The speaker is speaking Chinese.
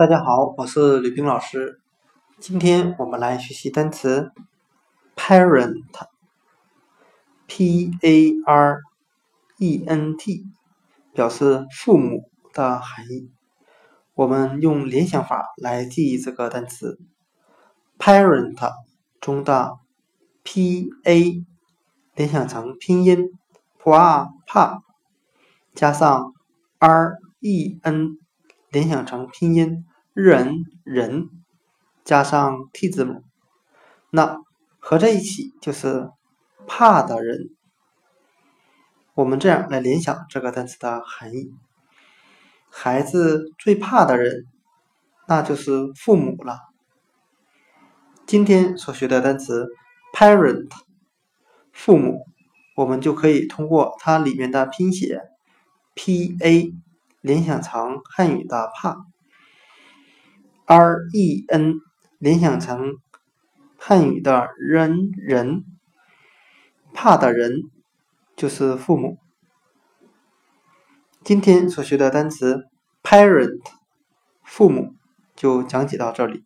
大家好，我是吕冰老师。今天我们来学习单词 parent，p a r e n t，表示父母的含义。我们用联想法来记忆这个单词 parent 中的 p a 联想成拼音 pa pa，，加上 r e n 联想成拼音。人人加上 t 字母，那合在一起就是怕的人。我们这样来联想这个单词的含义：孩子最怕的人，那就是父母了。今天所学的单词 parent，父母，我们就可以通过它里面的拼写 p a 联想成汉语的怕。R e n 联想成汉语的人人，怕的人就是父母。今天所学的单词 parent 父母就讲解到这里。